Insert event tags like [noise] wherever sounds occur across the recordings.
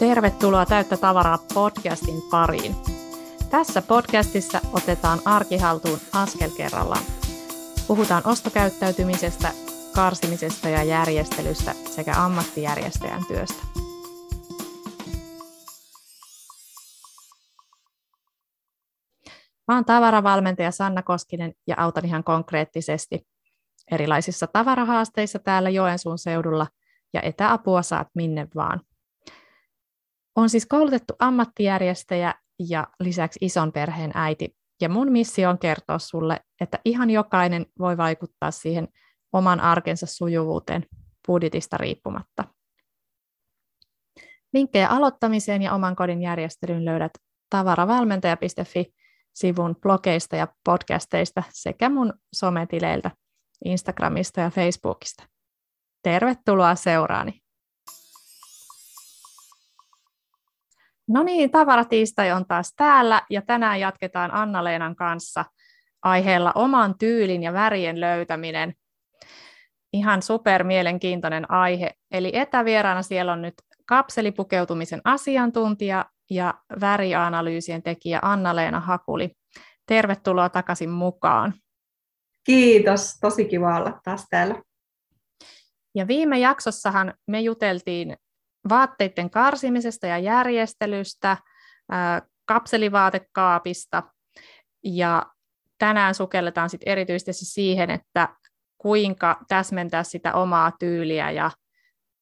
Tervetuloa Täyttä tavaraa podcastin pariin. Tässä podcastissa otetaan arkihaltuun askel kerrallaan. Puhutaan ostokäyttäytymisestä, karsimisesta ja järjestelystä sekä ammattijärjestäjän työstä. Mä oon tavaravalmentaja Sanna Koskinen ja autan ihan konkreettisesti erilaisissa tavarahaasteissa täällä Joensuun seudulla ja etäapua saat minne vaan. On siis koulutettu ammattijärjestäjä ja lisäksi ison perheen äiti. Ja mun missio on kertoa sulle, että ihan jokainen voi vaikuttaa siihen oman arkensa sujuvuuteen budjetista riippumatta. Linkkejä aloittamiseen ja oman kodin järjestelyyn löydät tavaravalmentaja.fi-sivun blogeista ja podcasteista sekä mun sometileiltä Instagramista ja Facebookista. Tervetuloa seuraani! No niin, tavaratiistai on taas täällä ja tänään jatketaan Anna-Leenan kanssa aiheella oman tyylin ja värien löytäminen. Ihan super mielenkiintoinen aihe. Eli etävieraana siellä on nyt kapselipukeutumisen asiantuntija ja värianalyysien tekijä Anna-Leena Hakuli. Tervetuloa takaisin mukaan. Kiitos, tosi kiva olla taas täällä. Ja viime jaksossahan me juteltiin vaatteiden karsimisesta ja järjestelystä, kapselivaatekaapista ja tänään sukelletaan sit erityisesti siihen, että kuinka täsmentää sitä omaa tyyliä ja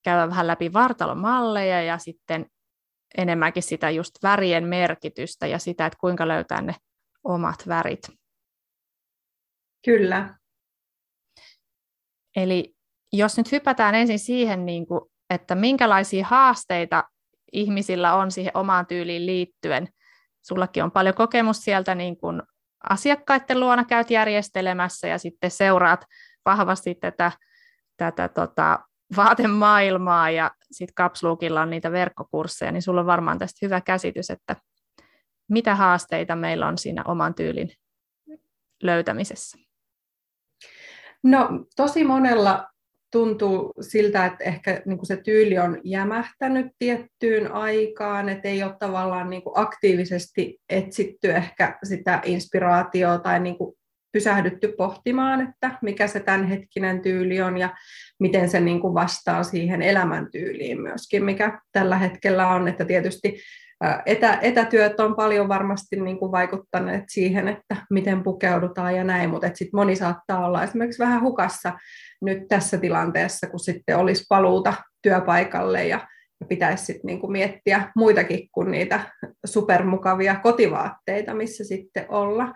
käydä vähän läpi vartalomalleja ja sitten enemmänkin sitä just värien merkitystä ja sitä, että kuinka löytää ne omat värit. Kyllä. Eli jos nyt hypätään ensin siihen, niin kuin, että minkälaisia haasteita ihmisillä on siihen omaan tyyliin liittyen. Sullakin on paljon kokemus sieltä niin kuin asiakkaiden luona käyt järjestelemässä ja sitten seuraat vahvasti tätä, tätä tota, vaatemaailmaa ja sitten Kapsluukilla on niitä verkkokursseja, niin sulla on varmaan tästä hyvä käsitys, että mitä haasteita meillä on siinä oman tyylin löytämisessä? No tosi monella tuntuu siltä, että ehkä niin kuin se tyyli on jämähtänyt tiettyyn aikaan, että ei ole tavallaan niin kuin aktiivisesti etsitty ehkä sitä inspiraatiota tai niin kuin pysähdytty pohtimaan, että mikä se tämänhetkinen tyyli on ja miten se niin kuin vastaa siihen elämäntyyliin myöskin, mikä tällä hetkellä on, että tietysti Etä, etätyöt on paljon varmasti niin kuin vaikuttaneet siihen, että miten pukeudutaan ja näin, mutta sitten moni saattaa olla esimerkiksi vähän hukassa nyt tässä tilanteessa, kun sitten olisi paluuta työpaikalle ja, pitäisi sitten niin kuin miettiä muitakin kuin niitä supermukavia kotivaatteita, missä sitten olla.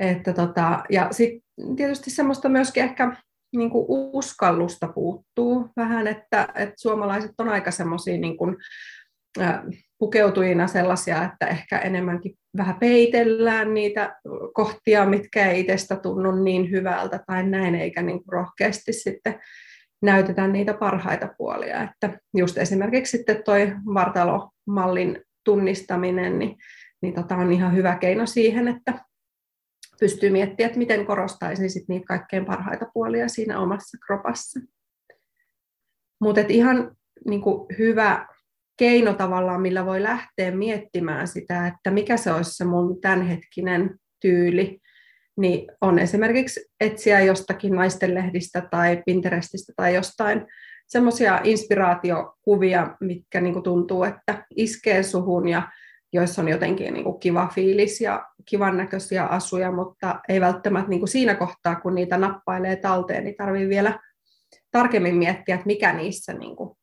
Että tota, ja sitten tietysti semmoista myöskin ehkä niin kuin uskallusta puuttuu vähän, että, että suomalaiset on aika semmoisia niin kuin, pukeutujina sellaisia, että ehkä enemmänkin vähän peitellään niitä kohtia, mitkä ei itsestä tunnu niin hyvältä tai näin, eikä niin rohkeasti sitten näytetä niitä parhaita puolia. Että just esimerkiksi sitten toi vartalomallin tunnistaminen, niin, niin tota on ihan hyvä keino siihen, että pystyy miettimään, että miten korostaisin sit niitä kaikkein parhaita puolia siinä omassa kropassa. Mutta ihan niin hyvä keino tavallaan, millä voi lähteä miettimään sitä, että mikä se olisi se mun tämänhetkinen tyyli, niin on esimerkiksi etsiä jostakin naistenlehdistä tai Pinterestistä tai jostain semmoisia inspiraatiokuvia, mitkä niin kuin tuntuu, että iskee suhun ja joissa on jotenkin niin kuin kiva fiilis ja kivan näköisiä asuja, mutta ei välttämättä niin kuin siinä kohtaa, kun niitä nappailee talteen, niin tarvii vielä tarkemmin miettiä, että mikä niissä niin kuin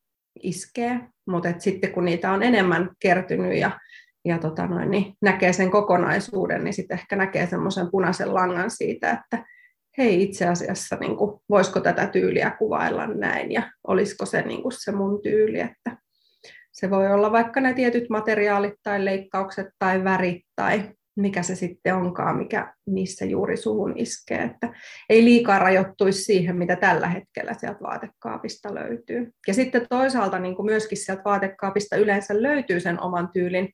iskee, mutta sitten kun niitä on enemmän kertynyt ja, ja tota noin, niin näkee sen kokonaisuuden, niin sitten ehkä näkee semmoisen punaisen langan siitä, että hei itse asiassa niin kuin, voisiko tätä tyyliä kuvailla näin ja olisiko se niin kuin se mun tyyli, että se voi olla vaikka ne tietyt materiaalit tai leikkaukset tai värit tai mikä se sitten onkaan, mikä niissä juuri suhun iskee. Että ei liikaa rajoittuisi siihen, mitä tällä hetkellä sieltä vaatekaapista löytyy. Ja sitten toisaalta niin kuin myöskin sieltä vaatekaapista yleensä löytyy sen oman tyylin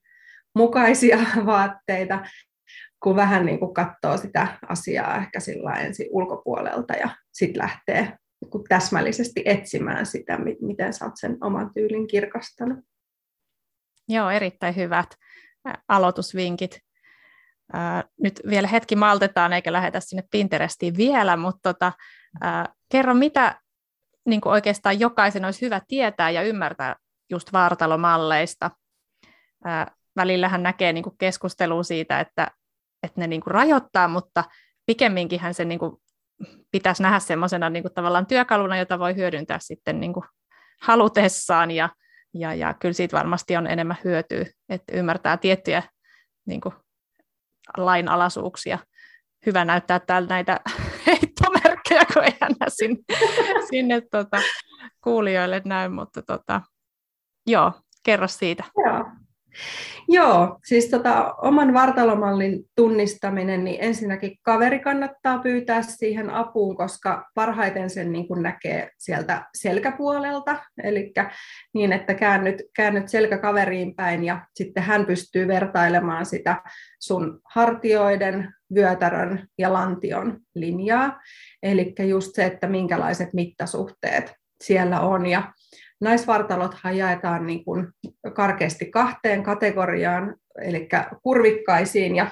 mukaisia [laughs] vaatteita, kun vähän niin kuin katsoo sitä asiaa ehkä sillä ensin ulkopuolelta ja sitten lähtee niin täsmällisesti etsimään sitä, miten sä oot sen oman tyylin kirkastanut. Joo, erittäin hyvät aloitusvinkit. Nyt vielä hetki maltetaan eikä lähdetä sinne Pinterestiin vielä, mutta tota, kerro, mitä niin kuin oikeastaan jokaisen olisi hyvä tietää ja ymmärtää just vartalomalleista. Välillähän näkee niin keskustelua siitä, että, että ne niin kuin rajoittaa, mutta pikemminkin se niin kuin pitäisi nähdä semmoisena niin tavallaan työkaluna, jota voi hyödyntää sitten niin kuin halutessaan ja, ja, ja kyllä siitä varmasti on enemmän hyötyä, että ymmärtää tiettyjä niin kuin lainalaisuuksia. Hyvä näyttää täällä näitä [laughs] heittomerkkejä, kun ei näe sinne, [laughs] sinne tota, kuulijoille näy, mutta tota, joo, kerro siitä. Joo. Joo, siis tota, oman vartalomallin tunnistaminen, niin ensinnäkin kaveri kannattaa pyytää siihen apuun, koska parhaiten sen niin kuin näkee sieltä selkäpuolelta, eli niin, että käännyt, käännyt selkä kaveriin päin ja sitten hän pystyy vertailemaan sitä sun hartioiden, vyötärön ja lantion linjaa, eli just se, että minkälaiset mittasuhteet siellä on ja Naisvartalothan jaetaan niin kuin karkeasti kahteen kategoriaan, eli kurvikkaisiin ja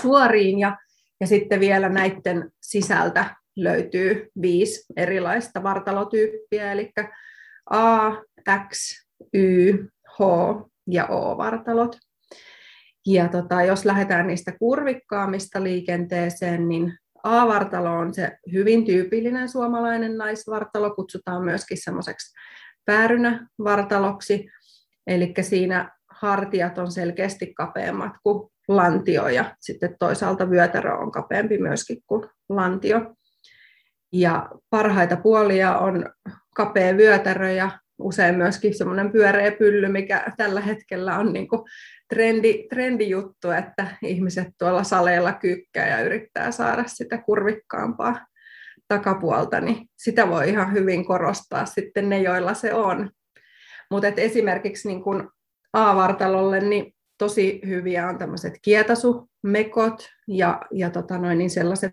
suoriin, ja, ja sitten vielä näiden sisältä löytyy viisi erilaista vartalotyyppiä, eli A, X, Y, H ja O-vartalot. Ja tota, jos lähdetään niistä kurvikkaamista liikenteeseen, niin A-vartalo on se hyvin tyypillinen suomalainen naisvartalo, kutsutaan myöskin semmoiseksi päärynävartaloksi, eli siinä hartiat on selkeästi kapeammat kuin lantio ja sitten toisaalta vyötärö on kapeampi myöskin kuin lantio. Ja parhaita puolia on kapea vyötärö ja usein myöskin semmoinen pyöreä pylly, mikä tällä hetkellä on niin kuin trendi, trendijuttu, että ihmiset tuolla saleilla kyykkää ja yrittää saada sitä kurvikkaampaa takapuolta, niin sitä voi ihan hyvin korostaa sitten ne, joilla se on. Mutta esimerkiksi niin kun A-vartalolle niin tosi hyviä on tämmöiset kietasumekot ja, ja tota noin, niin sellaiset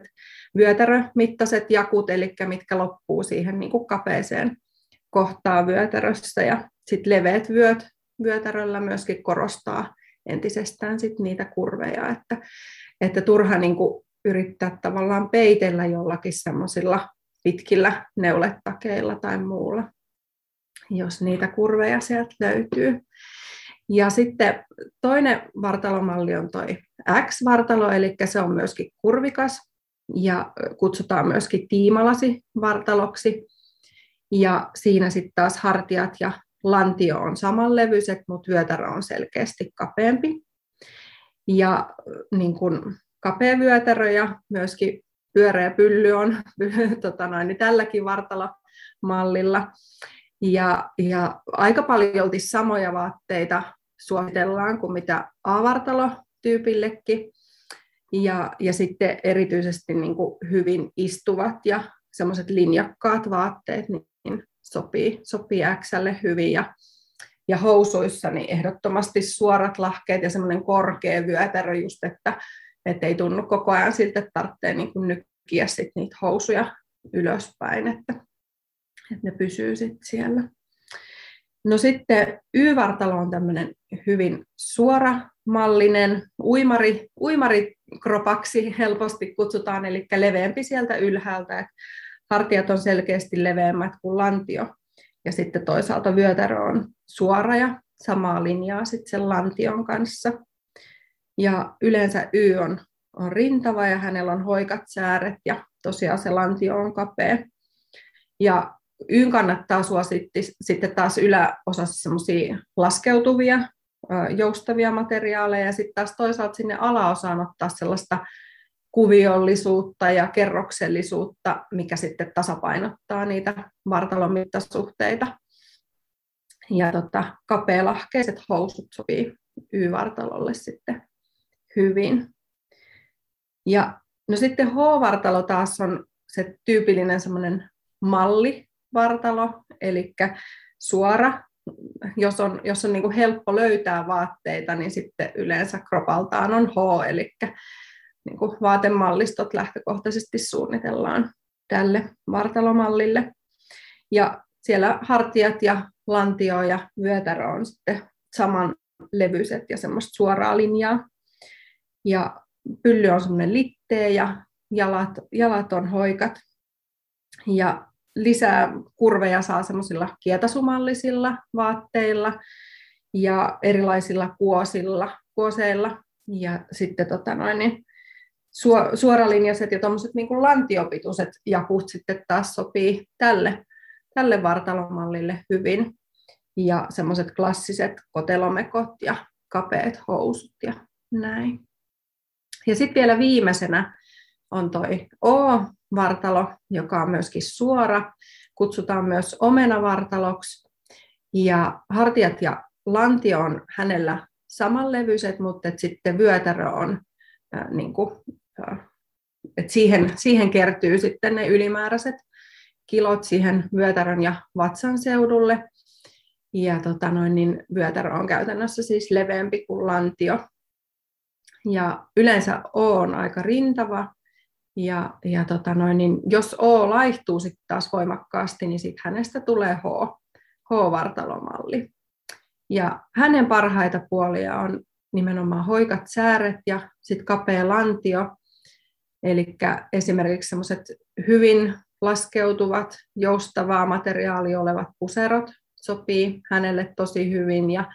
vyötärömittaiset jakut, eli mitkä loppuu siihen niin kapeeseen kohtaan vyötärössä. Ja sitten leveät vyöt vyötäröllä myöskin korostaa entisestään sit niitä kurveja, että, että turha niin yrittää tavallaan peitellä jollakin semmoisilla pitkillä neuletakeilla tai muulla, jos niitä kurveja sieltä löytyy. Ja sitten toinen vartalomalli on toi X-vartalo, eli se on myöskin kurvikas ja kutsutaan myöskin tiimalasi vartaloksi. Ja siinä sitten taas hartiat ja lantio on samanlevyiset, mutta vyötärö on selkeästi kapeampi. Ja niin kun kapea vyötärö ja myöskin pyöreä pylly on [laughs] tota noin, niin tälläkin vartalomallilla. Ja, ja aika paljon samoja vaatteita suositellaan kuin mitä A-vartalo-tyypillekin. Ja, ja sitten erityisesti niin kuin hyvin istuvat ja semmoiset linjakkaat vaatteet niin sopii, sopii Xlle hyvin. Ja, ja housuissa niin ehdottomasti suorat lahkeet ja semmoinen korkea vyötärö just, että että ei tunnu koko ajan siltä, että tarvitsee niin kuin nykkiä sit niitä housuja ylöspäin, että, että ne pysyy sit siellä. No sitten Y-vartalo on tämmöinen hyvin suoramallinen uimari, uimarikropaksi helposti kutsutaan, eli leveämpi sieltä ylhäältä. että hartiat on selkeästi leveämmät kuin lantio. Ja sitten toisaalta vyötärö on suora ja samaa linjaa sitten sen lantion kanssa. Ja yleensä Y on, on rintava ja hänellä on hoikat sääret ja tosiaan se lantio on kapea. Ja Y kannattaa suositti sitten taas yläosassa semmoisia laskeutuvia, joustavia materiaaleja ja sitten taas toisaalta sinne alaosaan ottaa sellaista kuviollisuutta ja kerroksellisuutta, mikä sitten tasapainottaa niitä vartalon mittasuhteita. Ja tota, kapealahkeiset housut sopii Y-vartalolle sitten hyvin. Ja no sitten H-vartalo taas on se tyypillinen semmoinen mallivartalo, eli suora. Jos on, jos on niin kuin helppo löytää vaatteita, niin sitten yleensä kropaltaan on H, eli niin kuin vaatemallistot lähtökohtaisesti suunnitellaan tälle vartalomallille. Ja siellä hartiat ja lantio ja vyötärö on sitten saman levyiset ja semmoista suoraa linjaa. Ja pylly on semmoinen litteä ja jalat, jalat on hoikat. Ja lisää kurveja saa semmoisilla kietasumallisilla vaatteilla ja erilaisilla kuosilla, kuoseilla. Ja sitten tota noin, niin suoralinjaiset ja tuommoiset niin lantiopituiset jakut sitten taas sopii tälle, tälle vartalomallille hyvin. Ja semmoiset klassiset kotelomekot ja kapeat housut ja näin. Ja sitten vielä viimeisenä on toi O-vartalo, joka on myöskin suora. Kutsutaan myös omenavartaloksi. Ja hartiat ja lantio on hänellä samanlevyiset, mutta sitten vyötärö on äh, niin kuin, äh, että siihen, siihen kertyy sitten ne ylimääräiset kilot siihen vyötärön ja vatsan seudulle. Ja tota noin, niin vyötärö on käytännössä siis leveämpi kuin lantio. Ja yleensä O on aika rintava, ja, ja tota noin, niin jos O laihtuu sitten taas voimakkaasti, niin sitten hänestä tulee H, H-vartalomalli. Ja hänen parhaita puolia on nimenomaan hoikat sääret ja sitten kapea lantio. Eli esimerkiksi semmoiset hyvin laskeutuvat, joustavaa materiaalia olevat puserot sopii hänelle tosi hyvin ja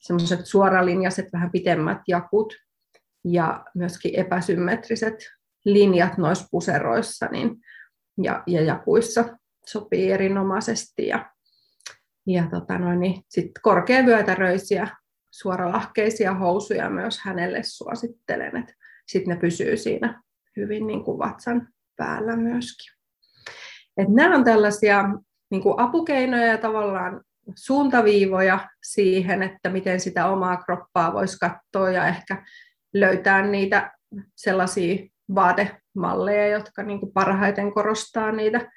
semmoiset suoralinjaiset, vähän pitemmät jakut ja myöskin epäsymmetriset linjat noissa puseroissa niin, ja, ja jakuissa sopii erinomaisesti. Ja, ja tota noin, niin sit korkeavyötäröisiä suoralahkeisia housuja myös hänelle suosittelen, että sitten ne pysyy siinä hyvin niin kuin vatsan päällä myöskin. Et nämä on tällaisia niin kuin apukeinoja ja tavallaan suuntaviivoja siihen, että miten sitä omaa kroppaa voisi katsoa ja ehkä löytää niitä sellaisia vaatemalleja, jotka niin kuin parhaiten korostaa niitä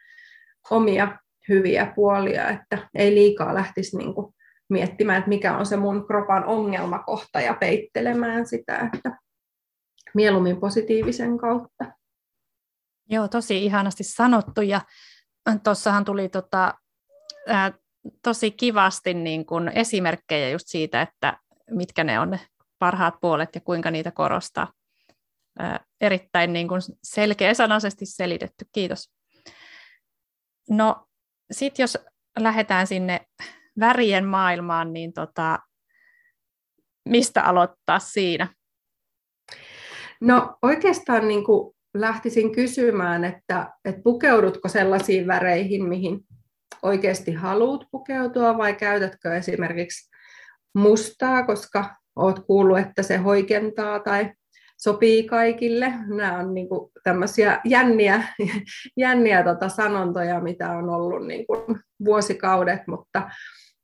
omia hyviä puolia, että ei liikaa lähtisi niin kuin miettimään, että mikä on se mun kropan ongelmakohta ja peittelemään sitä, että mieluummin positiivisen kautta. Joo, tosi ihanasti sanottu ja tuossahan tuli tota, ää, tosi kivasti niin kun esimerkkejä just siitä, että mitkä ne on ne parhaat puolet ja kuinka niitä korostaa. Erittäin niin kun selkeäsanaisesti selitetty, kiitos. No sitten jos lähdetään sinne värien maailmaan, niin tota, mistä aloittaa siinä? No oikeastaan niin kuin lähtisin kysymään, että, että pukeudutko sellaisiin väreihin, mihin oikeasti haluat pukeutua vai käytätkö esimerkiksi mustaa, koska olet kuullut, että se hoikentaa tai sopii kaikille. Nämä on niin tämmöisiä jänniä, [laughs] jänniä tota sanontoja, mitä on ollut niin kuin vuosikaudet, mutta,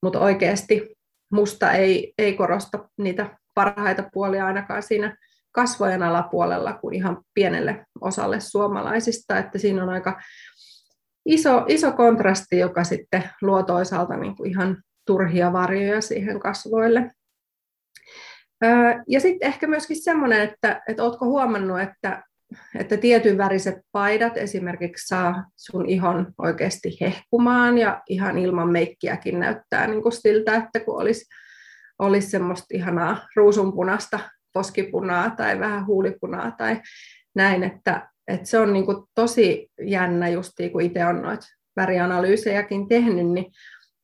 mutta oikeasti musta ei, ei korosta niitä parhaita puolia ainakaan siinä kasvojen alapuolella kuin ihan pienelle osalle suomalaisista, että siinä on aika iso, iso kontrasti, joka sitten luo toisaalta niin kuin ihan turhia varjoja siihen kasvoille. Ja sitten ehkä myöskin semmoinen, että, että oletko huomannut, että, että tietyn väriset paidat esimerkiksi saa sun ihon oikeasti hehkumaan ja ihan ilman meikkiäkin näyttää niin kuin siltä, että kun olisi, olisi semmoista ihanaa ruusunpunasta poskipunaa tai vähän huulipunaa tai näin, että, että se on niin kuin tosi jännä justiin, kun itse on noita värianalyysejäkin tehnyt, niin,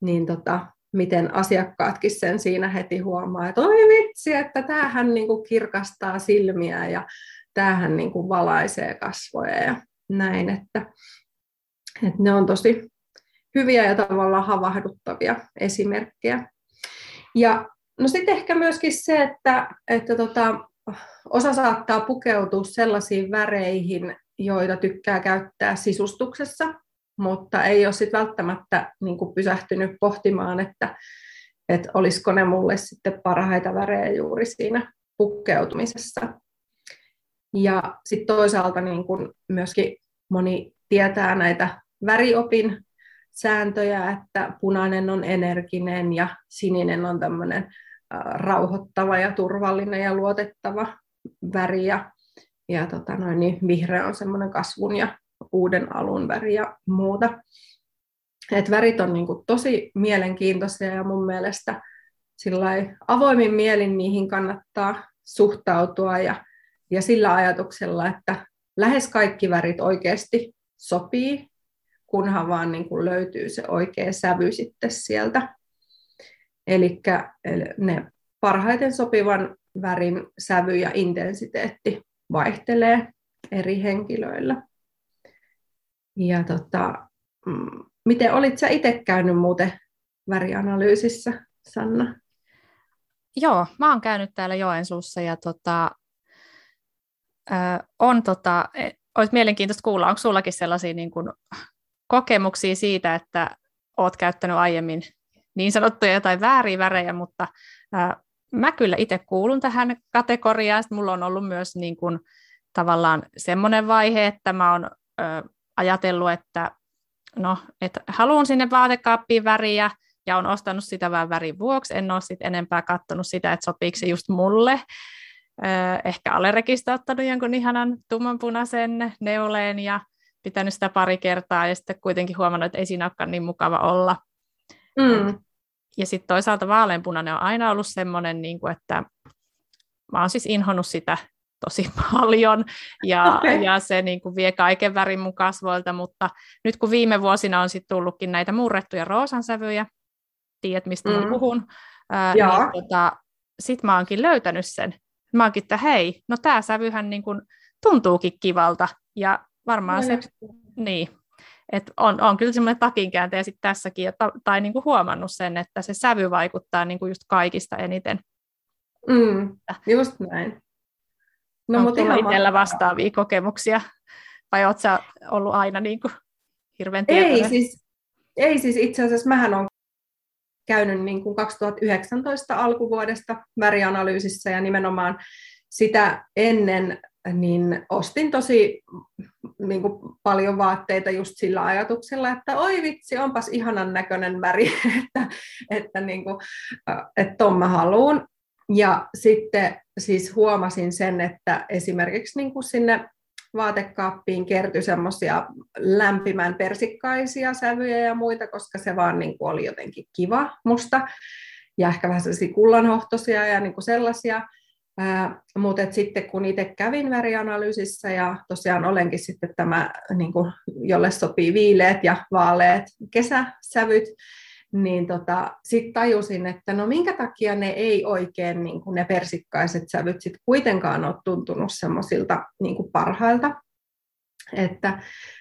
niin tota, miten asiakkaatkin sen siinä heti huomaa, että oi vitsi, että tämähän niin kuin kirkastaa silmiä ja tämähän niin kuin valaisee kasvoja ja näin, että, että ne on tosi hyviä ja tavallaan havahduttavia esimerkkejä. Ja no sitten ehkä myöskin se, että, että tota, osa saattaa pukeutua sellaisiin väreihin, joita tykkää käyttää sisustuksessa, mutta ei ole sitten välttämättä niin kuin pysähtynyt pohtimaan, että, että olisiko ne mulle sitten parhaita värejä juuri siinä pukeutumisessa. Ja sitten toisaalta niin kuin myöskin moni tietää näitä väriopin sääntöjä, että punainen on energinen ja sininen on tämmöinen rauhoittava ja turvallinen ja luotettava väri ja, ja tota noin, niin vihreä on semmoinen kasvun ja uuden alun väri ja muuta. Et värit on niin kuin tosi mielenkiintoisia ja mun mielestä avoimin mielin niihin kannattaa suhtautua ja, ja sillä ajatuksella, että lähes kaikki värit oikeasti sopii, kunhan vaan niin kuin löytyy se oikea sävy sitten sieltä. Eli ne parhaiten sopivan värin sävy ja intensiteetti vaihtelee eri henkilöillä. Ja tota, mm, miten olit sä itse käynyt muuten värianalyysissä, Sanna? Joo, mä oon käynyt täällä Joensuussa ja tota, äh, on tota, e, olisi mielenkiintoista kuulla, onko sullakin sellaisia niin kuin, kokemuksia siitä, että oot käyttänyt aiemmin niin sanottuja jotain vääriä värejä, mutta äh, mä kyllä itse kuulun tähän kategoriaan. Sitten mulla on ollut myös niin kuin, tavallaan semmoinen vaihe, että mä oon ajatellut, että no, että haluan sinne vaatekaappiin väriä, ja on ostanut sitä vähän värin vuoksi. En ole sitten enempää katsonut sitä, että sopiiko se just mulle. Ehkä Alerekistä ottanut jonkun ihanan tummanpunaisen neuleen ja pitänyt sitä pari kertaa ja sitten kuitenkin huomannut, että ei siinä olekaan niin mukava olla. Mm. Ja sitten toisaalta vaaleanpunainen on aina ollut semmoinen, niin kuin, että mä oon siis inhonnut sitä tosi [laughs] paljon ja, okay. ja se niin kuin vie kaiken värin mun kasvoilta, mutta nyt kun viime vuosina on sitten tullutkin näitä murrettuja roosansävyjä, tiedät mistä mm. mä puhun, ää, niin tota, sit mä oonkin löytänyt sen. Mä oonkin, että hei, no tää sävyhän niin kuin tuntuukin kivalta ja varmaan no, se, niin, että on, on kyllä semmoinen takinkääntäjä sitten tässäkin, että, tai niin kuin huomannut sen, että se sävy vaikuttaa niin kuin just kaikista eniten. Mm, just näin. No, mutta ihan itsellä vastaavia kokemuksia, vai oletko sä ollut aina niin kuin hirveän tietoinen? Ei siis, ei siis itse asiassa, mähän on käynyt niin kuin 2019 alkuvuodesta värianalyysissä ja nimenomaan sitä ennen niin ostin tosi niin kuin paljon vaatteita just sillä ajatuksella, että oi vitsi, onpas ihanan näköinen väri, [laughs] että, että, niin kuin, että ton mä haluun. Ja sitten siis huomasin sen, että esimerkiksi niin kuin sinne vaatekaappiin kertyi semmoisia lämpimän persikkaisia sävyjä ja muita, koska se vaan niin kuin oli jotenkin kiva musta. Ja ehkä vähän sellaisia kullanhohtoisia ja niin kuin sellaisia. Mutta sitten kun itse kävin värianalyysissä ja tosiaan olenkin sitten tämä, niin kuin, jolle sopii viileät ja vaaleat kesäsävyt, niin tota, sitten tajusin, että no minkä takia ne ei oikein, niin kuin ne persikkaiset sävyt sit kuitenkaan ole tuntunut semmoisilta niin parhailta. Että,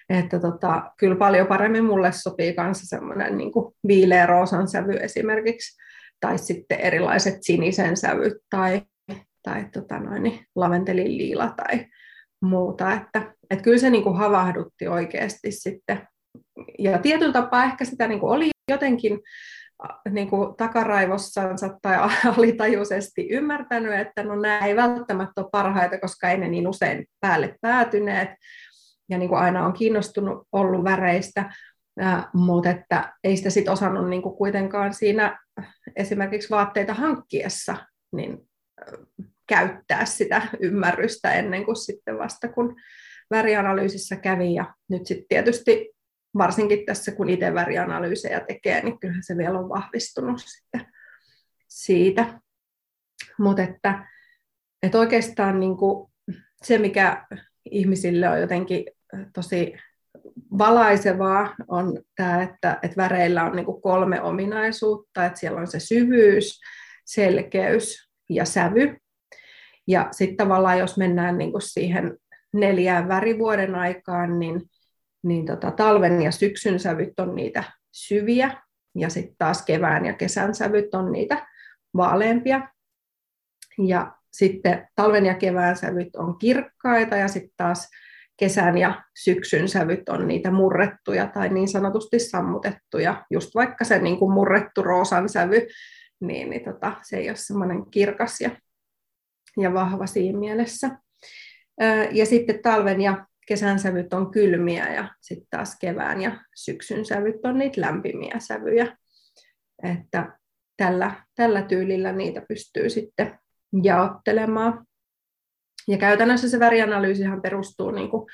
että tota, kyllä paljon paremmin mulle sopii kanssa semmoinen niin viileä roosan sävy esimerkiksi, tai sitten erilaiset sinisen sävyt tai, tai tota noin, niin laventelin liila tai muuta. Että, että kyllä se niin havahdutti oikeasti sitten. Ja tietyllä tapaa ehkä sitä niin oli jotenkin niin kuin takaraivossansa tai [laughs] alitajuisesti ymmärtänyt, että no nämä ei välttämättä ole parhaita, koska ei ne niin usein päälle päätyneet. Ja niin kuin aina on kiinnostunut ollut väreistä, mutta että ei sitä sit osannut niin kuin kuitenkaan siinä esimerkiksi vaatteita hankkiessa niin käyttää sitä ymmärrystä ennen kuin sitten vasta kun värianalyysissä kävi. Ja nyt sitten tietysti varsinkin tässä, kun itse värianalyysejä tekee, niin kyllähän se vielä on vahvistunut sitten siitä. Mutta että, että oikeastaan niin kuin se, mikä ihmisille on jotenkin tosi valaisevaa, on tämä, että, että väreillä on niin kuin kolme ominaisuutta, että siellä on se syvyys, selkeys ja sävy. Ja sitten tavallaan, jos mennään niin kuin siihen neljään värivuoden aikaan, niin niin tota, talven ja syksyn sävyt on niitä syviä, ja sitten taas kevään ja kesän sävyt on niitä vaaleampia. Ja sitten talven ja kevään sävyt on kirkkaita, ja sitten taas kesän ja syksyn sävyt on niitä murrettuja tai niin sanotusti sammutettuja. Just vaikka se niin kuin murrettu roosan sävy, niin, niin tota, se ei ole semmoinen kirkas ja, ja vahva siinä mielessä. Ja sitten talven ja kesän sävyt on kylmiä ja sitten taas kevään ja syksyn sävyt on niitä lämpimiä sävyjä. Että tällä, tällä tyylillä niitä pystyy sitten jaottelemaan. Ja käytännössä se värianalyysihan perustuu niin kuin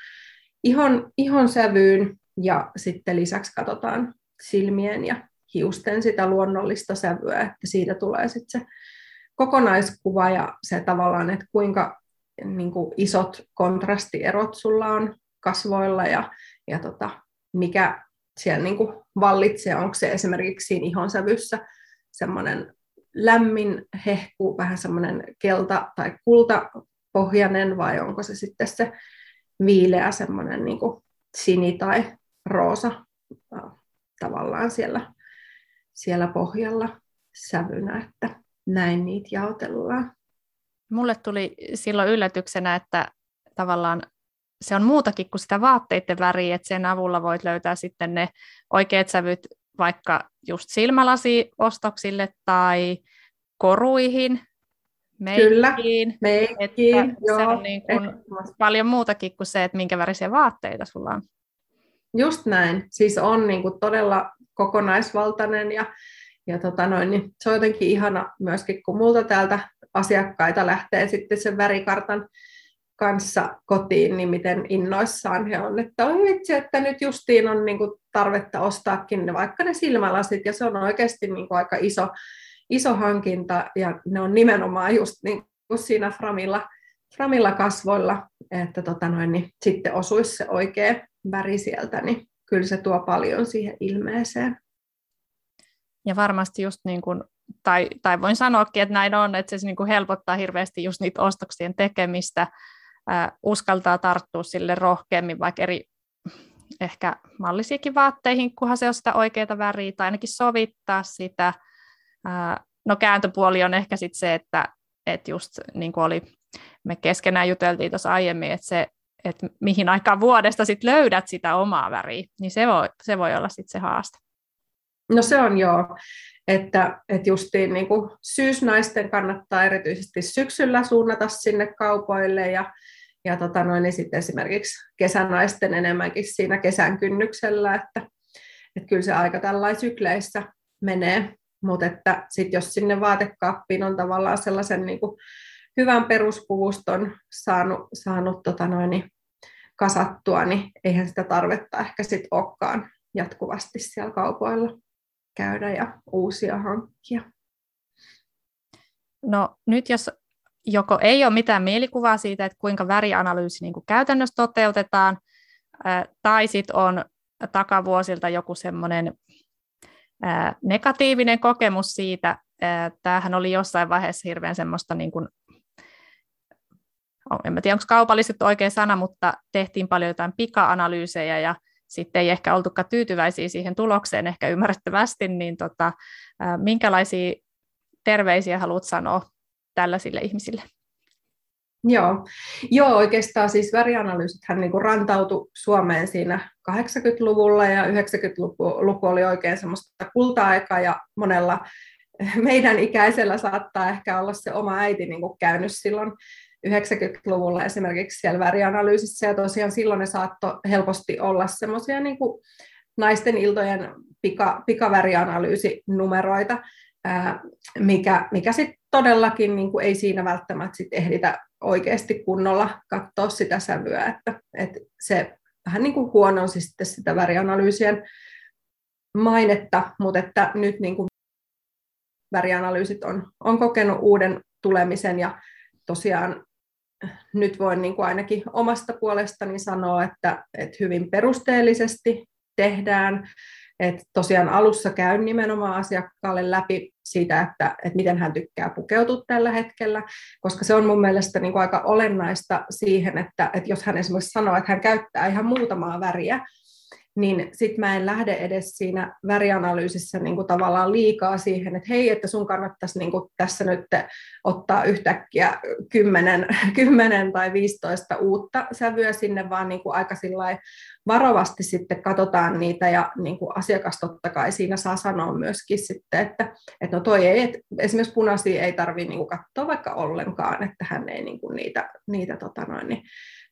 ihon, ihon sävyyn ja sitten lisäksi katsotaan silmien ja hiusten sitä luonnollista sävyä, että siitä tulee sitten se kokonaiskuva ja se tavallaan, että kuinka niin kuin isot kontrastierot sulla on kasvoilla ja, ja tota, mikä siellä niin kuin vallitsee, onko se esimerkiksi siinä ihonsävyssä semmoinen lämmin hehku, vähän semmoinen kelta- tai kultapohjainen, vai onko se sitten se viileä semmoinen niin kuin sini- tai roosa tavallaan siellä, siellä pohjalla sävynä, että näin niitä jaotellaan. Mulle tuli silloin yllätyksenä, että tavallaan se on muutakin kuin sitä vaatteiden väriä, että sen avulla voit löytää sitten ne oikeat sävyt vaikka just silmälasiostoksille tai koruihin, meikkiin. Kyllä, meikkiin, että joo. Se on niin kuin paljon muutakin kuin se, että minkä värisiä vaatteita sulla on. Just näin. Siis on niin kuin todella kokonaisvaltainen ja, ja tota noin, niin se on jotenkin ihana myöskin, kun multa täältä asiakkaita lähtee sitten sen värikartan kanssa kotiin, niin miten innoissaan he on, että on itse, että nyt justiin on niin kuin tarvetta ostaakin ne, vaikka ne silmälasit, ja se on oikeasti niin kuin aika iso, iso hankinta, ja ne on nimenomaan just niin kuin siinä framilla, framilla kasvoilla, että tota noin, niin sitten osuisi se oikea väri sieltä, niin kyllä se tuo paljon siihen ilmeeseen. Ja varmasti just niin kuin, tai, tai voin sanoakin, että näin on, että se niin kuin helpottaa hirveästi just niitä ostoksien tekemistä, uskaltaa tarttua sille rohkeammin vaikka eri ehkä mallisiakin vaatteihin, kunhan se on sitä oikeaa väriä, tai ainakin sovittaa sitä. No kääntöpuoli on ehkä sitten se, että, että just niin kuin oli, me keskenään juteltiin tuossa aiemmin, että se että mihin aikaan vuodesta sit löydät sitä omaa väriä, niin se voi, se voi olla sitten se haaste. No se on joo, että, että justiin niin kuin syysnaisten kannattaa erityisesti syksyllä suunnata sinne kaupoille ja, ja tota noin, niin sitten esimerkiksi kesänaisten enemmänkin siinä kesän kynnyksellä, että, että kyllä se aika tällainen sykleissä menee, mutta että sitten jos sinne vaatekaappiin on tavallaan sellaisen niin kuin hyvän peruspuvuston saanut, saanut tota noin, kasattua, niin eihän sitä tarvetta ehkä sitten olekaan jatkuvasti siellä kaupoilla käydä ja uusia hankkia. No nyt jos joko ei ole mitään mielikuvaa siitä, että kuinka värianalyysi niin kuin käytännössä toteutetaan, tai sitten on takavuosilta joku semmoinen negatiivinen kokemus siitä, tämähän oli jossain vaiheessa hirveän semmoista niin kuin en tiedä onko kaupalliset oikea sana, mutta tehtiin paljon jotain pika-analyysejä ja sitten ei ehkä oltukaan tyytyväisiä siihen tulokseen ehkä ymmärrettävästi, niin tota, minkälaisia terveisiä haluat sanoa tällaisille ihmisille? Joo. Joo, oikeastaan siis värianalyysithän niin kuin rantautui Suomeen siinä 80-luvulla ja 90-luku oli oikein semmoista kulta-aikaa ja monella meidän ikäisellä saattaa ehkä olla se oma äiti niin kuin käynyt silloin 90-luvulla esimerkiksi siellä värianalyysissä, ja tosiaan silloin ne saattoi helposti olla semmoisia niin naisten iltojen pika, pikavärianalyysinumeroita, mikä, mikä sitten todellakin niin ei siinä välttämättä sit ehditä oikeasti kunnolla katsoa sitä sävyä, että, että se vähän niin kuin huononsi sitten sitä värianalyysien mainetta, mutta että nyt niin kuin värianalyysit on, on kokenut uuden tulemisen ja tosiaan nyt voin niin kuin ainakin omasta puolestani sanoa, että, että hyvin perusteellisesti tehdään. Että tosiaan alussa käyn nimenomaan asiakkaalle läpi siitä, että, että miten hän tykkää pukeutua tällä hetkellä, koska se on mun mielestä niin kuin aika olennaista siihen, että, että jos hän esimerkiksi sanoo, että hän käyttää ihan muutamaa väriä, niin sitten mä en lähde edes siinä värianalyysissä niin kuin tavallaan liikaa siihen, että hei, että sun kannattaisi niin kuin tässä nyt ottaa yhtäkkiä 10, 10 [laughs] tai 15 uutta sävyä sinne, vaan niin kuin aika varovasti sitten katsotaan niitä ja niin kuin asiakas totta kai siinä saa sanoa myöskin sitten, että, että no toi ei, että esimerkiksi punaisia ei tarvitse niin katsoa vaikka ollenkaan, että hän ei niin kuin niitä, niitä tota noin, niin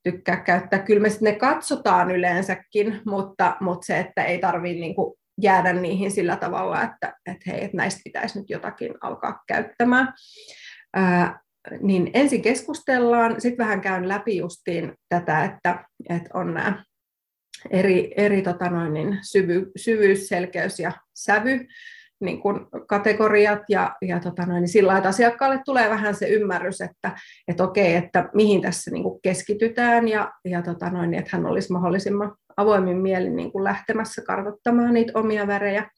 tykkää käyttää. Kyllä me ne katsotaan yleensäkin, mutta, mutta se, että ei tarvitse niin jäädä niihin sillä tavalla, että, että hei, että näistä pitäisi nyt jotakin alkaa käyttämään. Ää, niin ensin keskustellaan, sitten vähän käyn läpi justiin tätä, että, että on nämä eri, eri tota noin, niin syvy, syvyys, selkeys ja sävy niin kuin kategoriat ja, ja tota noin, niin sillä että asiakkaalle tulee vähän se ymmärrys, että, että okei, että mihin tässä niin kuin keskitytään ja, ja tota noin, että hän olisi mahdollisimman avoimin mielin niin kuin lähtemässä kartoittamaan niitä omia värejä.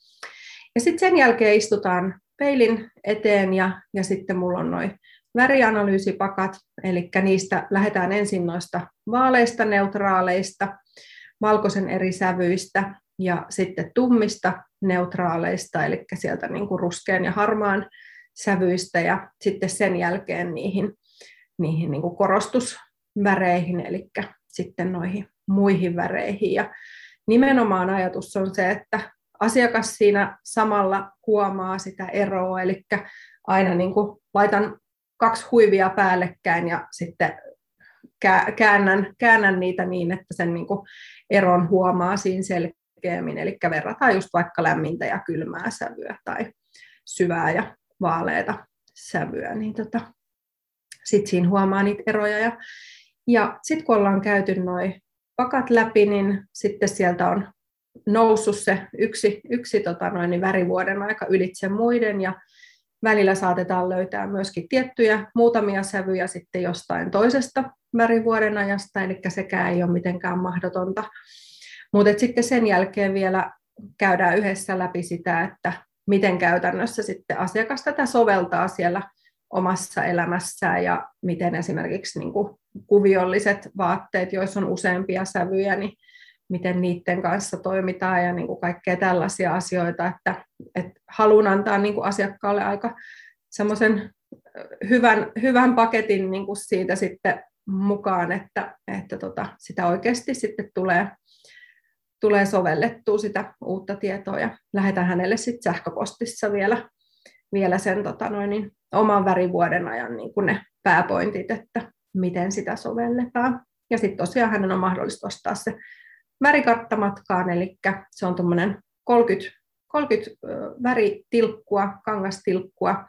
Ja sitten sen jälkeen istutaan peilin eteen ja, ja sitten mulla on noin värianalyysipakat, eli niistä lähdetään ensin noista vaaleista, neutraaleista, valkoisen eri sävyistä ja sitten tummista neutraaleista, eli sieltä niin kuin ruskean ja harmaan sävyistä ja sitten sen jälkeen niihin, niihin niin kuin korostusväreihin, eli sitten noihin muihin väreihin. Ja nimenomaan ajatus on se, että asiakas siinä samalla huomaa sitä eroa, eli aina niin kuin laitan kaksi huivia päällekkäin ja sitten käännän, käännän niitä niin, että sen niin kuin eron huomaa siinä selkeämmin. Eli verrataan just vaikka lämmintä ja kylmää sävyä tai syvää ja vaaleita sävyä, niin tota, sitten siinä huomaa niitä eroja. Ja, ja sitten kun ollaan käyty noin pakat läpi, niin sitten sieltä on noussut se yksi, yksi tota noin, niin värivuoden aika ylitse muiden ja välillä saatetaan löytää myöskin tiettyjä muutamia sävyjä sitten jostain toisesta värivuoden ajasta, eli sekään ei ole mitenkään mahdotonta. Mutta sitten sen jälkeen vielä käydään yhdessä läpi sitä, että miten käytännössä sitten asiakas tätä soveltaa siellä omassa elämässään ja miten esimerkiksi niin kuin kuviolliset vaatteet, joissa on useampia sävyjä, niin miten niiden kanssa toimitaan ja niin kuin kaikkea tällaisia asioita, että, että haluan antaa niin kuin asiakkaalle aika semmoisen hyvän, hyvän paketin niin kuin siitä sitten mukaan, että, että tota, sitä oikeasti sitten tulee, tulee sovellettua sitä uutta tietoa ja lähetän hänelle sitten sähköpostissa vielä, vielä sen tota noin, niin, oman värivuoden ajan niin kuin ne pääpointit, että miten sitä sovelletaan. Ja sitten tosiaan hänen on mahdollista ostaa se värikarttamatkaan, eli se on tuommoinen 30, 30 väritilkkua, kangastilkkua,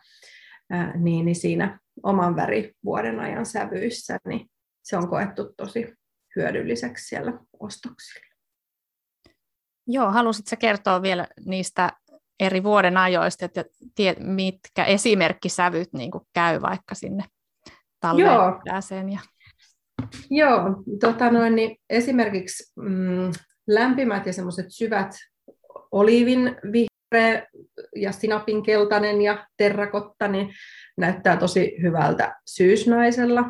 niin, niin siinä oman värivuoden ajan sävyissä, niin se on koettu tosi hyödylliseksi siellä ostoksilla. Joo, halusitko kertoa vielä niistä eri vuoden ajoista, että mitkä esimerkkisävyt niin käy vaikka sinne talveen Joo. Ja... Joo, tota noin, niin esimerkiksi mm, lämpimät ja semmoiset syvät oliivin vihreä ja sinapin keltainen ja terrakotta, niin näyttää tosi hyvältä syysnaisella.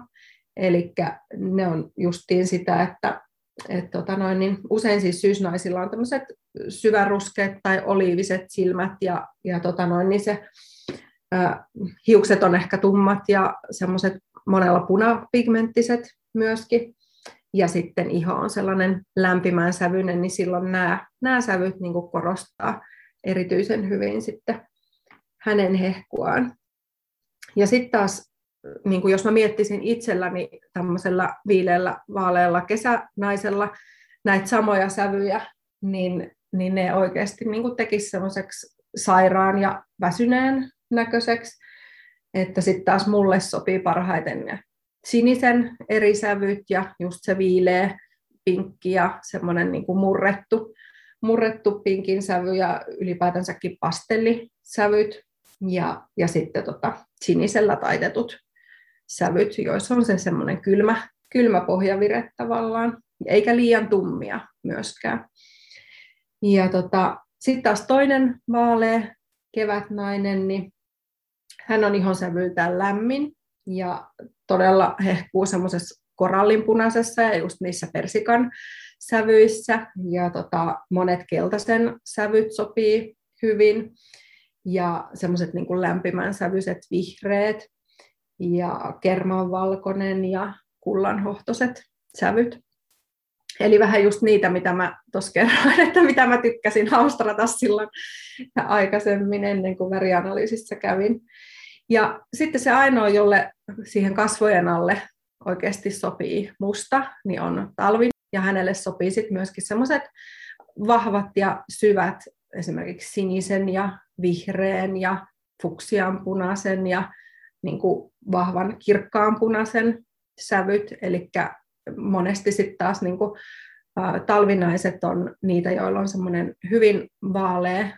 Eli ne on justiin sitä, että et tota noin, niin usein siis syysnaisilla on tämmöiset syväruskeat tai oliiviset silmät ja, ja tota noin, niin se ä, hiukset on ehkä tummat ja semmoiset monella punapigmenttiset myöskin. Ja sitten iho on sellainen lämpimän sävyinen, niin silloin nämä, nämä sävyt niin korostaa erityisen hyvin sitten hänen hehkuaan. Ja sitten taas, niin kuin jos mä miettisin itselläni tämmöisellä viileällä, vaalealla kesänaisella näitä samoja sävyjä, niin, niin ne oikeasti niin kuin tekisi semmoiseksi sairaan ja väsyneen näköiseksi. Että sitten taas mulle sopii parhaiten ne sinisen eri sävyt ja just se viileä pinkki ja semmoinen niin kuin murrettu, murrettu pinkin sävy ja ylipäätänsäkin pastellisävyt ja, ja sitten tota, sinisellä taitetut sävyt, joissa on se semmoinen kylmä, kylmä pohjavire tavallaan, eikä liian tummia myöskään. Ja tota, sitten taas toinen vaalea kevätnainen, niin hän on ihon sävyltään lämmin ja todella hehkuu semmoisessa korallinpunaisessa ja just niissä persikan sävyissä. Ja tota, monet keltaisen sävyt sopii hyvin ja semmoiset niin lämpimän sävyiset vihreät ja kermanvalkoinen ja kullanhohtoiset sävyt. Eli vähän just niitä, mitä mä tuossa kerroin, [laughs] että mitä mä tykkäsin haustrata silloin aikaisemmin ennen kuin värianalyysissä kävin. Ja sitten se ainoa, jolle siihen kasvojen alle oikeasti sopii musta, niin on talvi. Ja hänelle sopii sitten myöskin semmoiset vahvat ja syvät, esimerkiksi sinisen ja vihreän ja fuksianpunaisen ja niin kuin vahvan kirkkaan punaisen sävyt. Eli monesti sitten taas niin kuin Talvinaiset on niitä, joilla on semmoinen hyvin vaalea,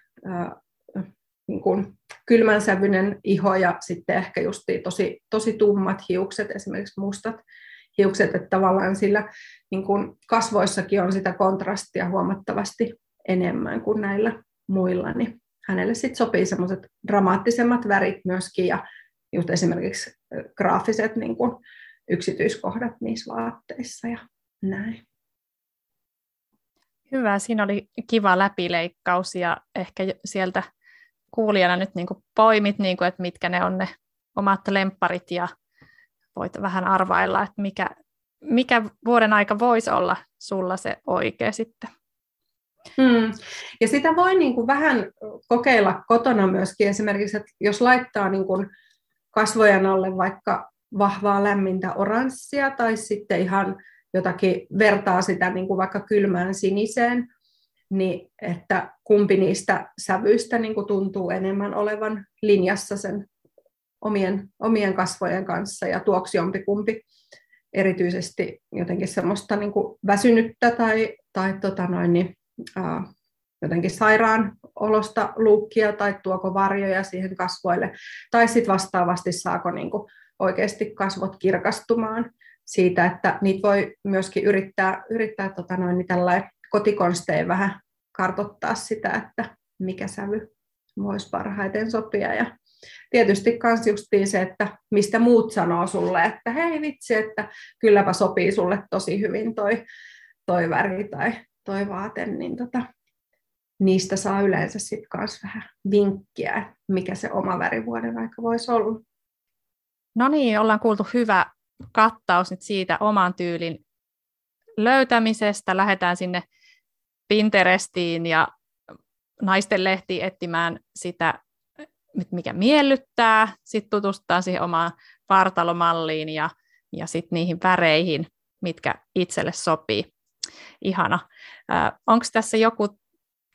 niin kuin kylmänsävyinen iho ja sitten ehkä just tosi, tosi tummat hiukset, esimerkiksi mustat hiukset, että tavallaan sillä niin kuin kasvoissakin on sitä kontrastia huomattavasti enemmän kuin näillä muilla, niin hänelle sitten sopii semmoiset dramaattisemmat värit myöskin ja just esimerkiksi graafiset niin kuin yksityiskohdat niissä vaatteissa ja näin. Hyvä, siinä oli kiva läpileikkaus ja ehkä sieltä kuulijana nyt niin kuin poimit, niin kuin, että mitkä ne on ne omat lempparit ja voit vähän arvailla, että mikä, mikä vuoden aika voisi olla sulla se oikea sitten. Hmm. Ja sitä voi niin kuin vähän kokeilla kotona myöskin esimerkiksi, että jos laittaa niin kuin kasvojen alle vaikka vahvaa lämmintä oranssia tai sitten ihan jotakin vertaa sitä niin kuin vaikka kylmään siniseen, niin että kumpi niistä sävyistä niin kuin tuntuu enemmän olevan linjassa sen omien, omien kasvojen kanssa ja tuoksi jompikumpi erityisesti jotenkin semmoista niin kuin väsynyttä tai, tai tota noin, niin, jotenkin sairaan olosta luukkia tai tuoko varjoja siihen kasvoille, tai sitten vastaavasti saako niin oikeasti kasvot kirkastumaan siitä, että niitä voi myöskin yrittää, yrittää tota noin, niin kotikonstein vähän kartottaa sitä, että mikä sävy voisi parhaiten sopia. Ja tietysti myös justiin se, että mistä muut sanoo sulle, että hei vitsi, että kylläpä sopii sulle tosi hyvin toi, toi väri tai toi vaate, niin tota, niistä saa yleensä sitten myös vähän vinkkiä, mikä se oma värivuoden aika voisi olla. No niin, ollaan kuultu hyvä kattaus nyt siitä oman tyylin löytämisestä. Lähdetään sinne Pinterestiin ja naisten lehtiin etsimään sitä, mikä miellyttää. Sitten tutustutaan siihen omaan vartalomalliin ja, ja sitten niihin väreihin, mitkä itselle sopii. Ihana. Onko tässä joku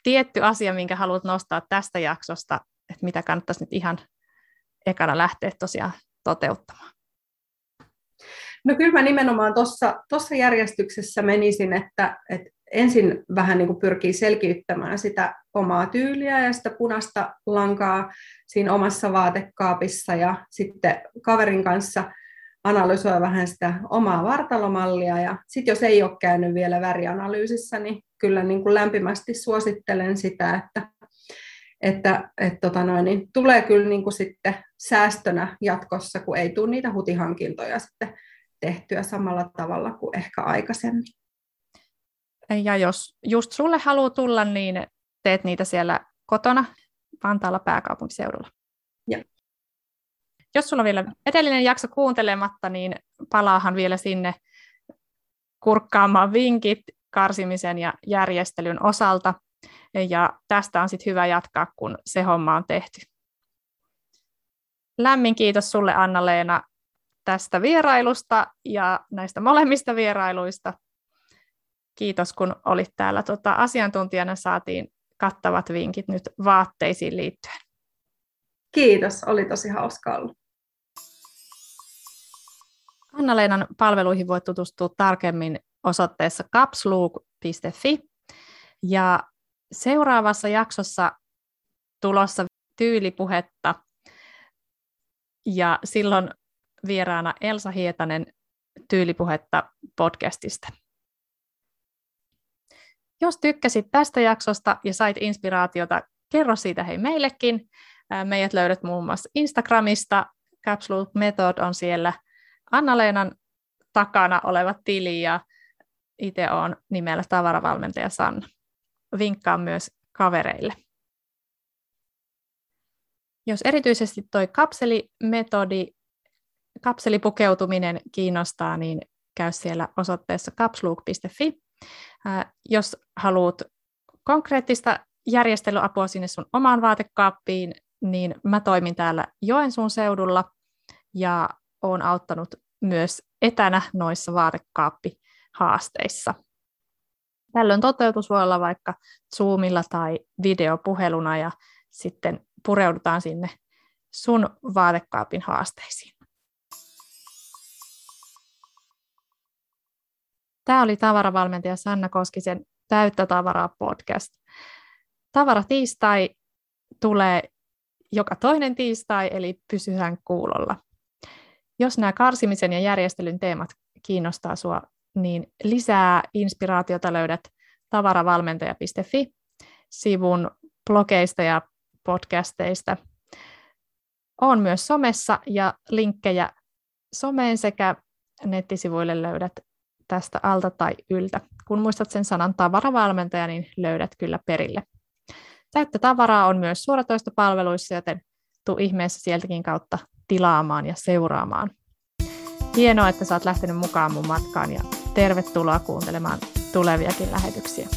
tietty asia, minkä haluat nostaa tästä jaksosta, että mitä kannattaisi nyt ihan ekana lähteä tosiaan toteuttamaan? No kyllä mä nimenomaan tuossa järjestyksessä menisin, että, että ensin vähän niin kuin pyrkii selkiyttämään sitä omaa tyyliä ja sitä punaista lankaa siinä omassa vaatekaapissa ja sitten kaverin kanssa analysoi vähän sitä omaa vartalomallia ja sitten jos ei ole käynyt vielä värianalyysissä, niin kyllä niin kuin lämpimästi suosittelen sitä, että, että et tota noin, niin tulee kyllä niin kuin sitten säästönä jatkossa, kun ei tule niitä hutihankintoja sitten tehtyä samalla tavalla kuin ehkä aikaisemmin. Ja jos just sulle haluaa tulla, niin teet niitä siellä kotona Vantaalla pääkaupunkiseudulla. Jos sulla on vielä edellinen jakso kuuntelematta, niin palaahan vielä sinne kurkkaamaan vinkit karsimisen ja järjestelyn osalta. Ja tästä on sitten hyvä jatkaa, kun se homma on tehty. Lämmin kiitos sulle Anna-Leena tästä vierailusta ja näistä molemmista vierailuista kiitos, kun olit täällä tota, asiantuntijana. Saatiin kattavat vinkit nyt vaatteisiin liittyen. Kiitos, oli tosi hauska olla. Anna-Leenan palveluihin voit tutustua tarkemmin osoitteessa capslook.fi. Ja seuraavassa jaksossa tulossa tyylipuhetta ja silloin vieraana Elsa Hietanen tyylipuhetta podcastista. Jos tykkäsit tästä jaksosta ja sait inspiraatiota, kerro siitä hei meillekin. Meidät löydät muun muassa Instagramista, Capsule Method on siellä Anna-Leenan takana oleva tili ja itse olen nimellä tavaravalmentaja Sanna. Vinkkaan myös kavereille. Jos erityisesti tuo kapselimetodi, kapselipukeutuminen kiinnostaa, niin käy siellä osoitteessa kapsluuk.fi jos haluat konkreettista järjestelyapua sinne sun omaan vaatekaappiin, niin mä toimin täällä Joensuun seudulla ja olen auttanut myös etänä noissa vaatekaappihaasteissa. Tällöin toteutus voi olla vaikka Zoomilla tai videopuheluna ja sitten pureudutaan sinne sun vaatekaapin haasteisiin. Tämä oli tavaravalmentaja Sanna Koskisen Täyttä tavaraa podcast. Tavara tiistai tulee joka toinen tiistai, eli pysyhän kuulolla. Jos nämä karsimisen ja järjestelyn teemat kiinnostaa sinua, niin lisää inspiraatiota löydät tavaravalmentaja.fi sivun blogeista ja podcasteista. On myös somessa ja linkkejä someen sekä nettisivuille löydät tästä alta tai yltä. Kun muistat sen sanan tavaravalmentaja, niin löydät kyllä perille. Täyttä tavaraa on myös suoratoistopalveluissa, joten tuu ihmeessä sieltäkin kautta tilaamaan ja seuraamaan. Hienoa, että saat lähtenyt mukaan mun matkaan ja tervetuloa kuuntelemaan tuleviakin lähetyksiä.